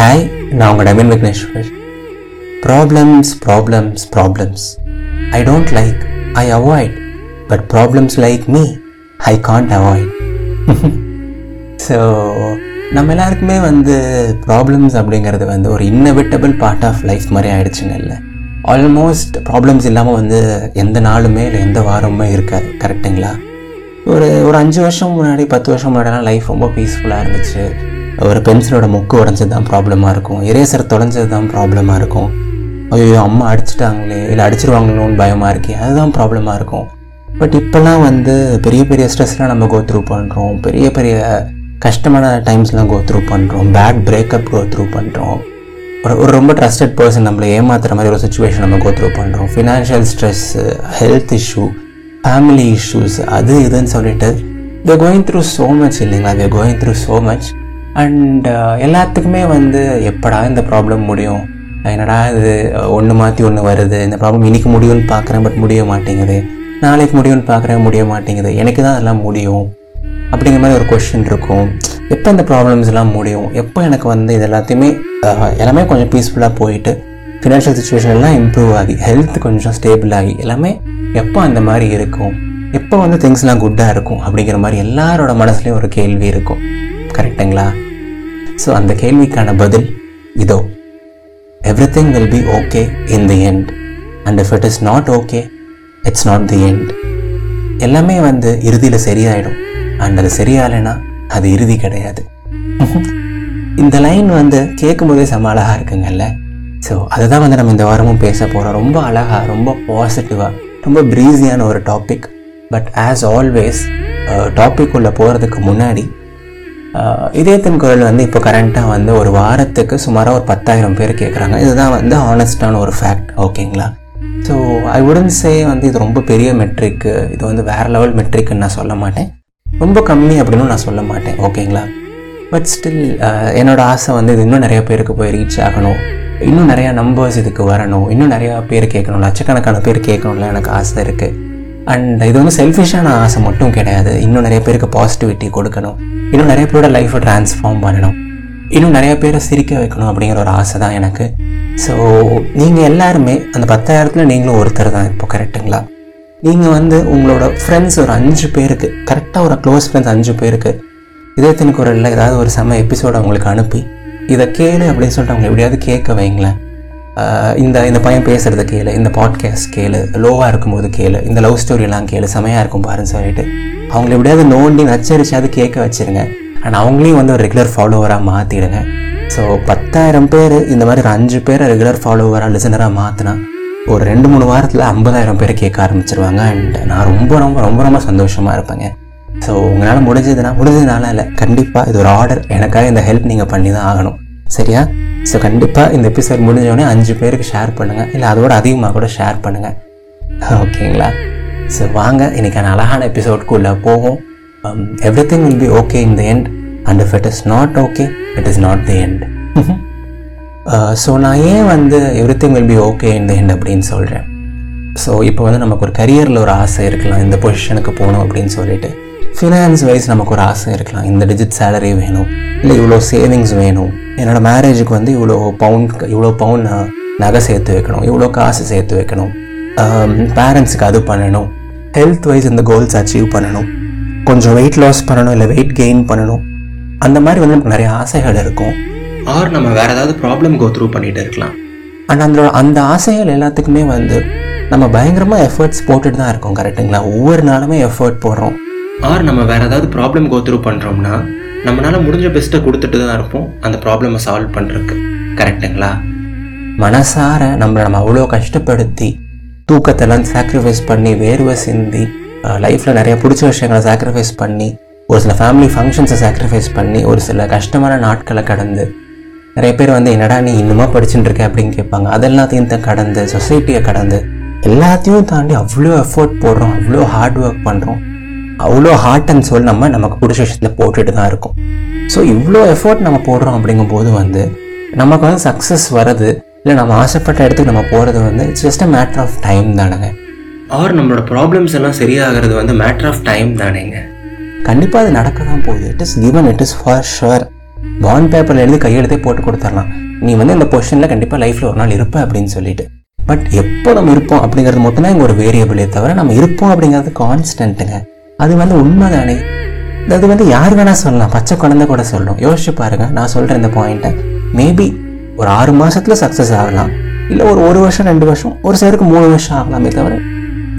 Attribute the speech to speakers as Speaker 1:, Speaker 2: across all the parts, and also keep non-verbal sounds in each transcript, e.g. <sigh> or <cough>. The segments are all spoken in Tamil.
Speaker 1: ஹாய் நான் உங்கள் டமின் Vigneshwar. Problems problems problems I don't like I avoid but problems like me I can't avoid so நம்ம எல்லாருக்குமே வந்து ப்ராப்ளம்ஸ் அப்படிங்கிறது வந்து ஒரு இன்னவிட்டபிள் பார்ட் ஆஃப் லைஃப் மாதிரி ஆயிடுச்சுங்க இல்லை. ஆல்மோஸ்ட் ப்ராப்ளம்ஸ் இல்லாமல் வந்து எந்த நாளுமே இல்லை எந்த வாரமுமே இருக்காது. கரெக்டுங்களா ஒரு ஒரு அஞ்சு வருஷம் முன்னாடி பத்து வருஷம் முன்னாடிலாம் லைஃப் ரொம்ப பீஸ்ஃபுல்லாக இருந்துச்சு. ஒரு பென்சிலோட மொக்கு உடஞ்சது தான் ப்ராப்ளமாக இருக்கும். எரேசர் தொலைஞ்சது தான் ப்ராப்ளமாக இருக்கும். ஐயோ அம்மா அடிச்சிட்டாங்களே இல்லை அடிச்சிருவாங்களோன்னு பயமாக இருக்கே அதுதான் ப்ராப்ளமாக இருக்கும். பட் இப்போல்லாம் வந்து பெரிய பெரிய ஸ்ட்ரெஸ்லாம் நம்ம கோ த்ரூ பண்ணுறோம் பெரிய பெரிய கஷ்டமான டைம்ஸ்லாம் கோ த்ரூ பண்ணுறோம் பேட் பிரேக்கப் கோ த்ரூ பண்ணுறோம் ஒரு ஒரு ரொம்ப ட்ரஸ்டட் பர்சன் நம்மளை ஏமாத்துற மாதிரி ஒரு சுச்சுவேஷன் நம்ம கோ த்ரூ பண்ணுறோம் financial stress health issue family issues அது இதுன்னு சொல்லிட்டு we going through so much இல்லைங்களா? We going through so much and uh, எல்லாத்துக்குமே வந்து எப்படா இந்த ப்ராப்ளம் முடியும்? என்னடா இது ஒன்று மாற்றி ஒன்று வருது? இந்த ப்ராப்ளம் இன்னைக்கு முடியும்னு பார்க்குறேன் பட் முடிய மாட்டேங்குது. நாளைக்கு முடியும்னு பார்க்குறேன் முடிய மாட்டேங்குது. எனக்கு தான் அதெல்லாம் முடியும். அப்படிங்கிற மாதிரி ஒரு கொஷின் இருக்கும். எப்போ இந்த ப்ராப்ளம்ஸ் எல்லாம் முடியும்? எப்போ எனக்கு வந்து இது எல்லாத்தையுமே எல்லாமே கொஞ்சம் பீஸ்ஃபுல்லாக போயிட்டு ஃபினான்ஷியல் சுச்சுவேஷன் எல்லாம் இம்ப்ரூவ் ஆகி ஹெல்த் கொஞ்சம் ஸ்டேபிள் ஆகி எல்லாமே எப்போ அந்த மாதிரி இருக்கும்? எப்போ வந்து திங்ஸ்லாம் குட்டாக இருக்கும்? அப்படிங்கிற மாதிரி எல்லாரோட மனசுலேயும் ஒரு கேள்வி இருக்கும். கரெக்டுங்களா ஸோ அந்த கேள்விக்கான பதில் இதோ. Everything will be okay in the end and if it is not okay it's not the end எல்லாமே வந்து இறுதியில் சரியாயிடும். அண்ட் அது சரியாகலைன்னா அது இறுதி கிடையாது. <laughs> இந்த லைன் வந்து கேட்கும்போதே செம்ம அழகாக இருக்குங்கல்ல. ஸோ அதுதான் வந்து நம்ம இந்த வாரமும் பேச போகிறோம் ரொம்ப அழகாக ரொம்ப பாசிட்டிவாக ரொம்ப ப்ரீஸியான ஒரு topic but as always topic உள்ளே போகிறதுக்கு முன்னாடி இதயத்தின் குரல் வந்து இப்போ கரண்ட்டாக வந்து ஒரு வாரத்துக்கு சுமாராக ஒரு பத்தாயிரம் பேர் கேட்குறாங்க இதுதான் வந்து ஆனஸ்டான ஒரு ஃபேக்ட் ஓகேங்களா ஸோ ஐ உடன் சே வந்து இது ரொம்ப பெரிய மெட்ரிக்கு இது வந்து வேறு லெவல் மெட்ரிக்குன்னு நான் சொல்ல மாட்டேன். ரொம்ப கம்மி அப்படின்னு நான் சொல்ல மாட்டேன் ஓகேங்களா பட் ஸ்டில் என்னோடய ஆசை வந்து இது இன்னும் நிறையா பேருக்கு போய் ரீச் ஆகணும். இன்னும் நிறையா நம்பர்ஸ் இதுக்கு வரணும். இன்னும் நிறையா பேர் கேட்கணும் லட்சக்கணக்கான பேர் கேட்கணும்ல எனக்கு ஆசை இருக்குது அண்ட் இது வந்து செல்ஃபிஷான ஆசை மட்டும் கிடையாது. இன்னும் நிறைய பேருக்கு பாசிட்டிவிட்டி கொடுக்கணும். இன்னும் நிறைய பேரோட லைஃப்பை ட்ரான்ஸ்ஃபார்ம் பண்ணணும். இன்னும் நிறைய பேரை சிரிக்க வைக்கணும் அப்படிங்கிற ஒரு ஆசை தான் எனக்கு. ஸோ நீங்கள் எல்லாருமே அந்த பத்தாயிரத்தில் நீங்களும் ஒருத்தர் தான் இப்போ கரெக்டுங்களா நீங்கள் வந்து உங்களோட ஃப்ரெண்ட்ஸ் ஒரு அஞ்சு பேருக்கு கரெக்டாக ஒரு க்ளோஸ் ஃப்ரெண்ட்ஸ் அஞ்சு பேருக்கு இதயத்தின் குரலில் ஏதாவது ஒரு செம எபிசோடு அவங்களுக்கு அனுப்பி இதை கேளு அப்படின்னு சொல்லிட்டு அவங்க எப்படியாவது கேட்க வைங்களேன். இந்த இந்த பையன் பேசுகிறத கேளு இந்த பாட்காஸ்ட் கேளு லோவாக இருக்கும்போது கேளு இந்த லவ் ஸ்டோரியெல்லாம் கேளு செமையாக இருக்கும் பாருன்னு சொல்லிட்டு அவங்கள எப்படியாவது நோண்டி நச்சரிச்சாவது கேட்க வச்சுருங்க. அண்ட் அவங்களையும் வந்து ஒரு ரெகுலர் ஃபாலோவராக மாற்றிடுங்க ஸோ பத்தாயிரம் பேர் இந்த மாதிரி ஒரு அஞ்சு பேரை ரெகுலர் ஃபாலோவராக லிசனராக மாற்றினா ஒரு ரெண்டு மூணு வாரத்தில் ஐம்பதாயிரம் பேர் கேட்க ஆரம்பிச்சிருவாங்க. அண்ட் நான் ரொம்ப ரொம்ப ரொம்ப ரொம்ப சந்தோஷமாக இருப்பேங்க. ஸோ உங்களால் முடிஞ்சதுன்னா முடிஞ்சதுனால இல்லை கண்டிப்பாக இது ஒரு ஆர்டர் எனக்காக இந்த ஹெல்ப் நீங்கள் பண்ணி தான் ஆகணும். சரியா? ஸோ கண்டிப்பாக இந்த எபிசோட் முடிஞ்சோடனே அஞ்சு பேருக்கு ஷேர் பண்ணுங்கள் இல்லை அதோட அதிகமாக கூட ஷேர் பண்ணுங்கள் ஓகேங்களா ஸோ வாங்க இன்றைக்கான அழகான எபிசோட்குள்ளே போவோம். Everything will be okay in the end and if it is not okay it is not the end so நான் ஏன் வந்து everything will be okay in the end அப்படின்னு சொல்கிறேன் ஸோ இப்போ வந்து நமக்கு ஒரு கரியரில் ஒரு ஆசை இருக்கலாம். இந்த பொசிஷனுக்கு போகணும் அப்படின்னு சொல்லிட்டு. ஃபினான்ஸ் வைஸ் நமக்கு ஒரு ஆசை இருக்கலாம். இந்த டிஜிட் சேலரி வேணும். இல்லை இவ்வளோ சேவிங்ஸ் வேணும். என்னோடய மேரேஜுக்கு வந்து இவ்வளோ பவுண்ட் இவ்வளோ பவுண்ட் நகை சேர்த்து வைக்கணும் இவ்வளோ காசு சேர்த்து வைக்கணும். பேரண்ட்ஸுக்கு அது பண்ணணும். ஹெல்த் வைஸ் இந்த கோல்ஸ் அச்சீவ் பண்ணணும். கொஞ்சம் வெயிட் லாஸ் பண்ணணும் இல்லை வெயிட் கெயின் பண்ணணும். அந்த மாதிரி வந்து நமக்கு நிறைய ஆசைகள் இருக்கும். ஆர் நம்ம வேறு ஏதாவது ப்ராப்ளம் கோ த்ரூ பண்ணிகிட்டு இருக்கலாம். அண்ட் அந்த அந்த ஆசைகள் எல்லாத்துக்குமே வந்து நம்ம பயங்கரமாக எஃபர்ட்ஸ் போட்டுட்டு தான் இருக்கோம் கரெக்டுங்களா ஒவ்வொரு நாளுமே எஃபர்ட் போடுறோம். ஆர் நம்ம வேறு ஏதாவது ப்ராப்ளம் கோ த்ரூ பண்ணுறோம்னா நம்மளால் முடிஞ்ச பெஸ்ட்டை கொடுத்துட்டு தான் இருப்போம். அந்த ப்ராப்ளமை சால்வ் பண்ணுறதுக்கு கரெக்டுங்களா மனசார நம்மளை நம்ம அவ்வளோ கஷ்டப்படுத்தி தூக்கத்தெல்லாம் சாக்ரிஃபைஸ் பண்ணி வேர்வை சிந்தி லைஃப்பில் நிறைய பிடிச்ச விஷயங்களை சாக்ரிஃபைஸ் பண்ணி ஒரு சில ஃபேமிலி ஃபங்க்ஷன்ஸை சாக்ரிஃபைஸ் பண்ணி ஒரு சில கஷ்டமான நாட்களை கடந்து நிறைய பேர் வந்து என்னடா நீ இன்னுமா படிச்சுட்டு இருக்க? அப்படின்னு கேட்பாங்க. அதெல்லாத்தையும் தான் கடந்து சொசைட்டியை கடந்து எல்லாத்தையும் தாண்டி அவ்வளோ எஃபோர்ட் போடுறோம் அவ்வளோ ஹார்ட் ஒர்க் பண்ணுறோம் அவ்வளோ ஹார்ட் அண்ட் சொல் நம்ம நமக்கு பிடிச்ச விஷயத்தில் போட்டுட்டு தான் இருக்கோம். ஸோ இவ்வளோ எஃபோர்ட் நம்ம போடுறோம் அப்படிங்கும்போது வந்து நமக்கு வந்து சக்ஸஸ் வர்றது இல்லை நம்ம ஆசைப்பட்ட இடத்துக்கு நம்ம போகிறது வந்து it's just a matter of time தானேங்க. ஆர் நம்மளோட ப்ராப்ளம்ஸ் எல்லாம் சரியாகிறது வந்து மேட்ரு ஆஃப் டைம் தானேங்க. கண்டிப்பாக அது நடக்க தான் போகுது. It is given it is for sure bond பேப்பரில் எழுதி கையெழுத்தே போட்டு கொடுத்துடலாம். நீ வந்து இந்த பொசிஷனில் கண்டிப்பாக லைஃப்பில் ஒரு நாள் இருப்ப அப்படின்னு சொல்லிட்டு. பட் எப்போ நம்ம இருப்போம் அப்படிங்கிறது மட்டும்தான் இங்கே ஒரு வேரியபிளே தவிர நம்ம இருப்போம் அப்படிங்கிறது கான்ஸ்டன்ட்டுங்க அது வந்து உண்மைதானே? அது வந்து யார் வேணால் சொல்லலாம். பச்சை குழந்தை கூட சொல்லணும். யோசிச்சு பாருங்க. நான் சொல்கிற இந்த பாயிண்ட்டை மேபி ஒரு ஆறு மாதத்தில் சக்ஸஸ் ஆகலாம். இல்லை ஒரு ஒரு வருஷம் ரெண்டு வருஷம் ஒரு சிலருக்கு மூணு வருஷம் ஆகலாமே தவிர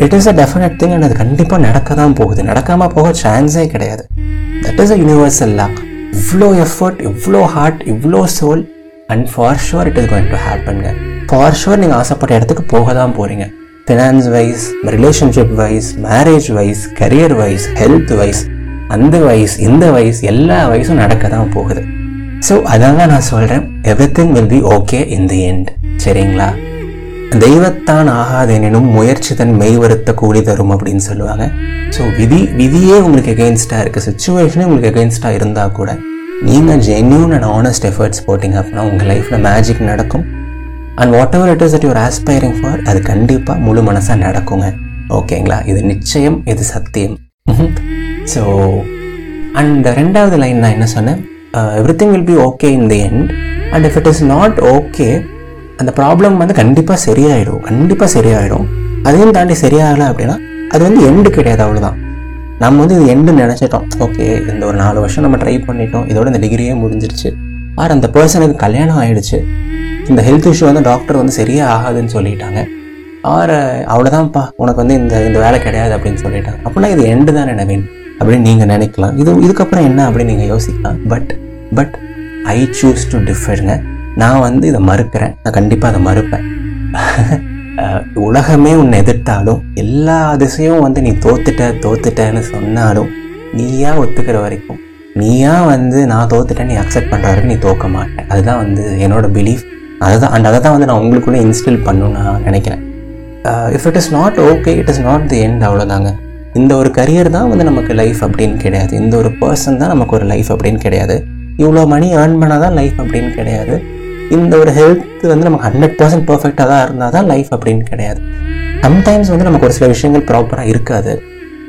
Speaker 1: it is a definite thing and அது கண்டிப்பாக நடக்க தான் போகுது. நடக்காமல் போக சான்ஸே கிடையாது. That is a universal law இவ்வளோ எஃபர்ட் இவ்வளோ ஹார்ட் இவ்வளோ soul and for sure it is going to ஹேப்பனுங்க for sure நீங்கள் ஆசைப்பட்ட இடத்துக்கு போக தான் போகிறீங்க finance wise relationship wise marriage wise career wise health wise அந்த வயசு இந்த வயசு எல்லா வயசும் நடக்க தான் போகுது. ஸோ அதான் நான் சொல்கிறேன் everything will be okay in the end சரிங்களா? தெய்வத்தான் ஆகாதெனினும் முயற்சி தன் மெய் வருத்த கூலி தரும் அப்படின்னு சொல்லுவாங்க. ஸோ விதி விதியே உங்களுக்கு எகெயின்ஸ்டாக இருக்குது சுச்சுவேஷனே உங்களுக்கு எகெயின்ஸ்டாக இருந்தால் கூட நீங்கள் ஜென்யூன் அண்ட் ஆனஸ்ட் எஃபர்ட்ஸ் போட்டிங்க அப்படின்னா உங்கள் லைஃப்பில் மேஜிக் நடக்கும். And whatever it is at your aspiring for அது கண்டிப்பாக முழு மனசாக நடக்குங்க. ஓகேங்களா இது நிச்சயம் இது சத்தியம். ஸோ அண்ட் ரெண்டாவது லைன் நான் என்ன சொன்னேன்? Everything will be okay in the end and if it is not okay அந்த ப்ராப்ளம் வந்து கண்டிப்பாக சரியாயிடும். கண்டிப்பாக சரியாயிடும். அதையும் தாண்டி சரியாகலை அப்படின்னா அது வந்து எண்டு கிடையாது அவ்வளோதான் நம்ம வந்து இது எண்டு நினச்சிட்டோம். ஓகே இந்த ஒரு நாலு வருஷம் நம்ம ட்ரை பண்ணிட்டோம். இதோட இந்த டிகிரியே முடிஞ்சிருச்சு. ஆர் அந்த பர்சனுக்கு கல்யாணம் ஆயிடுச்சு. இந்த ஹெல்த் இஷ்யூ வந்து டாக்டர் வந்து சரியே ஆகாதுன்னு சொல்லிட்டாங்க. ஆர் அவ்வளோதான்ப்பா உனக்கு வந்து இந்த இந்த வேலை கிடையாது அப்படின்னு சொல்லிட்டாங்க. அப்படின்னா இது எண்டு தானே நவீன் அப்படின்னு நீங்கள் நினைக்கலாம். இது இதுக்கப்புறம் என்ன அப்படின்னு நீங்கள் யோசிக்கலாம். But but I choose to டிஃபருங்க நான் வந்து இதை மறுக்கிறேன். நான் கண்டிப்பாக அதை மறுப்பேன். <laughs> உலகமே உன்னை எதிர்த்தாலும் எல்லா திசையும் வந்து நீ தோத்துட்ட தோத்துட்டேன்னு சொன்னாலும் நீயா ஒத்துக்கிற வரைக்கும் நீயா வந்து நான் தோத்துட்டேன் நீ அக்செப்ட் பண்ணுற வரைக்கும் நீ தோக்க மாட்டேன். அதுதான் வந்து என்னோட பிலீஃப் அதுதான் அண்ட் அதை தான் வந்து நான் உங்களுக்குள்ளே இன்ஸ்டில் பண்ணணும்னு நான் நினைக்கிறேன். If it is not okay it is not the end அவ்வளோதாங்க இந்த ஒரு கரியர் தான் வந்து நமக்கு லைஃப் அப்படின்னு கிடையாது. இந்த ஒரு பர்சன் தான் நமக்கு ஒரு லைஃப் அப்படின்னு கிடையாது. இவ்வளோ மணி ஏர்ன் பண்ணால் தான் லைஃப் அப்படின்னு கிடையாது. இந்த ஒரு ஹெல்த் வந்து நமக்கு ஹண்ட்ரட் பர்சன்ட் பர்ஃபெக்டாக தான் இருந்தால் தான் லைஃப் அப்படின்னு கிடையாது. சம்டைம்ஸ் வந்து நமக்கு ஒரு சில விஷயங்கள் ப்ராப்பராக இருக்காது.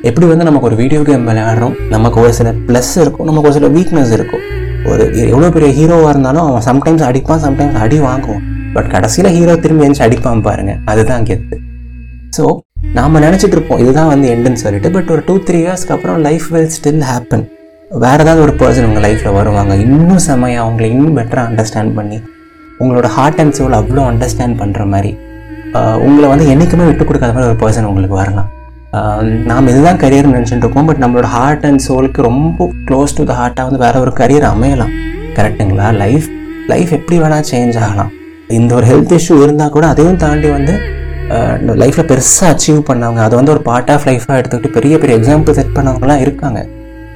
Speaker 1: எப்படி வந்து நமக்கு ஒரு வீடியோ கேம் விளையாடுறோம் நமக்கு ஒரு சில ப்ளஸ் இருக்கும் நமக்கு ஒரு சில வீக்னஸ் இருக்கும். ஒரு எவ்வளோ பெரிய ஹீரோவாக இருந்தாலும் அவன் சம்டைம்ஸ் அடிப்பான் சம்டைம்ஸ் அடி வாங்குவான். பட் கடைசியில் ஹீரோ திரும்பி எழுந்து அடிப்பான் பாருங்கள் அதுதான் கெத்து. ஸோ நாம் நினச்சிட்டு இருப்போம். இதுதான் வந்து எண்டுன்னு சொல்லிட்டு. பட் ஒரு டூ த்ரீ இயர்ஸ்க்கு அப்புறம் லைஃப் வில் ஸ்டில் ஹேப்பன் வேறு ஏதாவது ஒரு பர்சன் உங்கள் லைஃப்பில் வருவாங்க. இன்னும் செமையாக அவங்கள இன்னும் பெட்டராக அண்டர்ஸ்டாண்ட் பண்ணி உங்களோட ஹார்ட் அண்ட் சோல் அவ்வளோ அண்டர்ஸ்டாண்ட் பண்ணுற மாதிரி உங்களை வந்து என்றைக்குமே விட்டு கொடுக்காத மாதிரி ஒரு பர்சன் உங்களுக்கு வரலாம். நாம் இதுதான் கரியர் நினச்சிட்டு இருக்கோம் பட் நம்மளோட ஹார்ட் அண்ட் சோலுக்கு ரொம்ப க்ளோஸ் டு த ஹார்ட்டாக வந்து வேற ஒரு கரியர் அமையலாம். கரெக்டுங்களா லைஃப் லைஃப் எப்படி வேணால் சேஞ்ச் ஆகலாம். இந்த ஒரு ஹெல்த் இஷ்யூ இருந்தால் கூட அதையும் தாண்டி வந்து லைஃப்பில் பெருசாக அச்சீவ் பண்ணவங்க அதை வந்து ஒரு பார்ட் ஆஃப் லைஃபாக எடுத்துக்கிட்டு பெரிய பெரிய எக்ஸாம்பிள் செட் பண்ணவங்களாம் இருக்காங்க.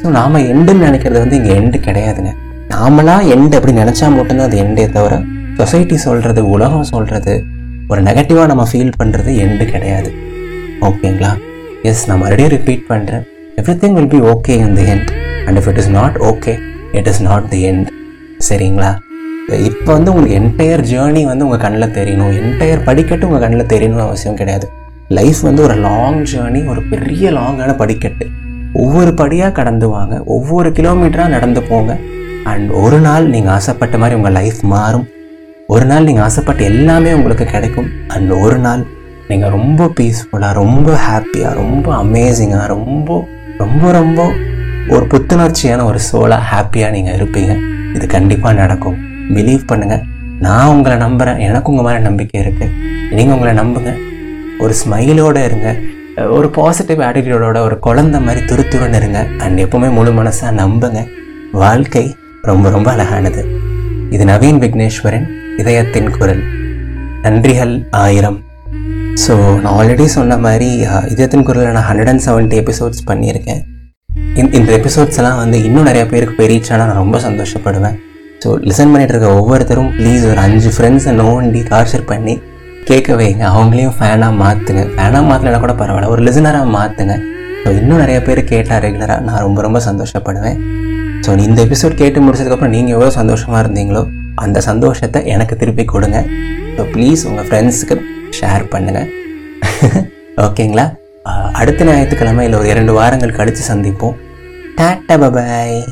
Speaker 1: ஸோ நாம் எண்டுன்னு நினைக்கிறது வந்து இங்கே எண்டு கிடையாதுங்க. நாமளாக எண்டு அப்படி நினச்சா மட்டும்தான் அது எண்டே தவிர சொசைட்டி சொல்கிறது உலகம் சொல்கிறது ஒரு நெகட்டிவாக நம்ம ஃபீல் பண்ணுறது எண்டு கிடையாது. ஓகேங்களா எஸ் நான் மறுபடியும் ரிப்பீட் பண்ணுறேன் everything will be okay in the end and if it is not okay it is not the end சரிங்களா? இப்போ வந்து உங்களுக்கு என்டையர் ஜேர்னி வந்து உங்கள் கண்ணில் தெரியணும். என்டையர் படிக்கட்டு உங்கள் கண்ணில் தெரியணும்னு அவசியம் கிடையாது. லைஃப் வந்து ஒரு லாங் ஜேர்னி ஒரு பெரிய லாங்கான படிக்கட்டு. ஒவ்வொரு படியாக கடந்து வாங்க ஒவ்வொரு கிலோமீட்டராக நடந்து போங்க. அண்ட் ஒரு நாள் நீங்கள் ஆசைப்பட்ட மாதிரி உங்கள் லைஃப் மாறும். ஒரு நாள் நீங்கள் ஆசைப்பட்ட எல்லாமே உங்களுக்கு கிடைக்கும். அண்ட் ஒரு நாள் நீங்கள் ரொம்ப பீஸ்ஃபுல்லாக ரொம்ப ஹாப்பியாக ரொம்ப அமேசிங்காக ரொம்ப ரொம்ப ரொம்ப ஒரு புத்துணர்ச்சியான ஒரு சோலாக ஹாப்பியாக நீங்கள் இருப்பீங்க. இது கண்டிப்பாக நடக்கும். பிலீவ் பண்ணுங்கள் நான் உங்களை நம்புகிறேன் எனக்கு உங்கள் மேலே நம்பிக்கை இருக்குது நீங்கள் உங்களை நம்புங்க. ஒரு ஸ்மைலோடு இருங்க. ஒரு பாசிட்டிவ் ஆட்டிடியூடோட ஒரு குழந்தை மாதிரி துருத்துருன்னு இருங்க. அண்ட் எப்போவுமே முழு மனசாக நம்புங்க. வாழ்க்கை ரொம்ப ரொம்ப அழகானது. இது நவீன் விக்னேஸ்வரன் இதயத்தின் குரல். நன்றிகள் ஆயிரம். ஸோ நான் ஆல்ரெடி சொன்ன மாதிரி இதயத்தின் குரலில் நான் ஹண்ட்ரட் அண்ட் செவன்ட்டி எபிசோட்ஸ் பண்ணியிருக்கேன். இந்த இந்த எபிசோட்ஸ் எல்லாம் வந்து இன்னும் நிறைய பேருக்கு போய் ரீச் ஆனால் நான் ரொம்ப சந்தோஷப்படுவேன். ஸோ லிசன் பண்ணிட்டு இருக்க ஒவ்வொருத்தரும் ப்ளீஸ் ஒரு அஞ்சு ஃப்ரெண்ட்ஸை நோண்டி டார்ச்சர் பண்ணி கேட்க வைங்க. அவங்களையும் ஃபேனாக மாற்றுங்க ஃபேனாக மாற்றலைன்னா கூட பரவாயில்ல. ஒரு லிசனராக மாற்றுங்க ஸோ இன்னும் நிறைய பேர் கேட்டால் ரெகுலராக நான் ரொம்ப ரொம்ப சந்தோஷப்படுவேன். ஸோ இந்த எபிசோட் கேட்டு முடிச்சதுக்கப்புறம் நீங்கள் எவ்வளோ சந்தோஷமாக இருந்தீங்களோ அந்த சந்தோஷத்தை எனக்கு திருப்பி கொடுங்க. ஸோ ப்ளீஸ் உங்கள் ஃப்ரெண்ட்ஸுக்கு ஷேர் பண்ணுங்கள் ஓகேங்களா அடுத்த ஞாயிற்றுக்கிழமை இல்லை ஒரு இரண்டு வாரங்கள் கழித்து சந்திப்போம். Tata bye bye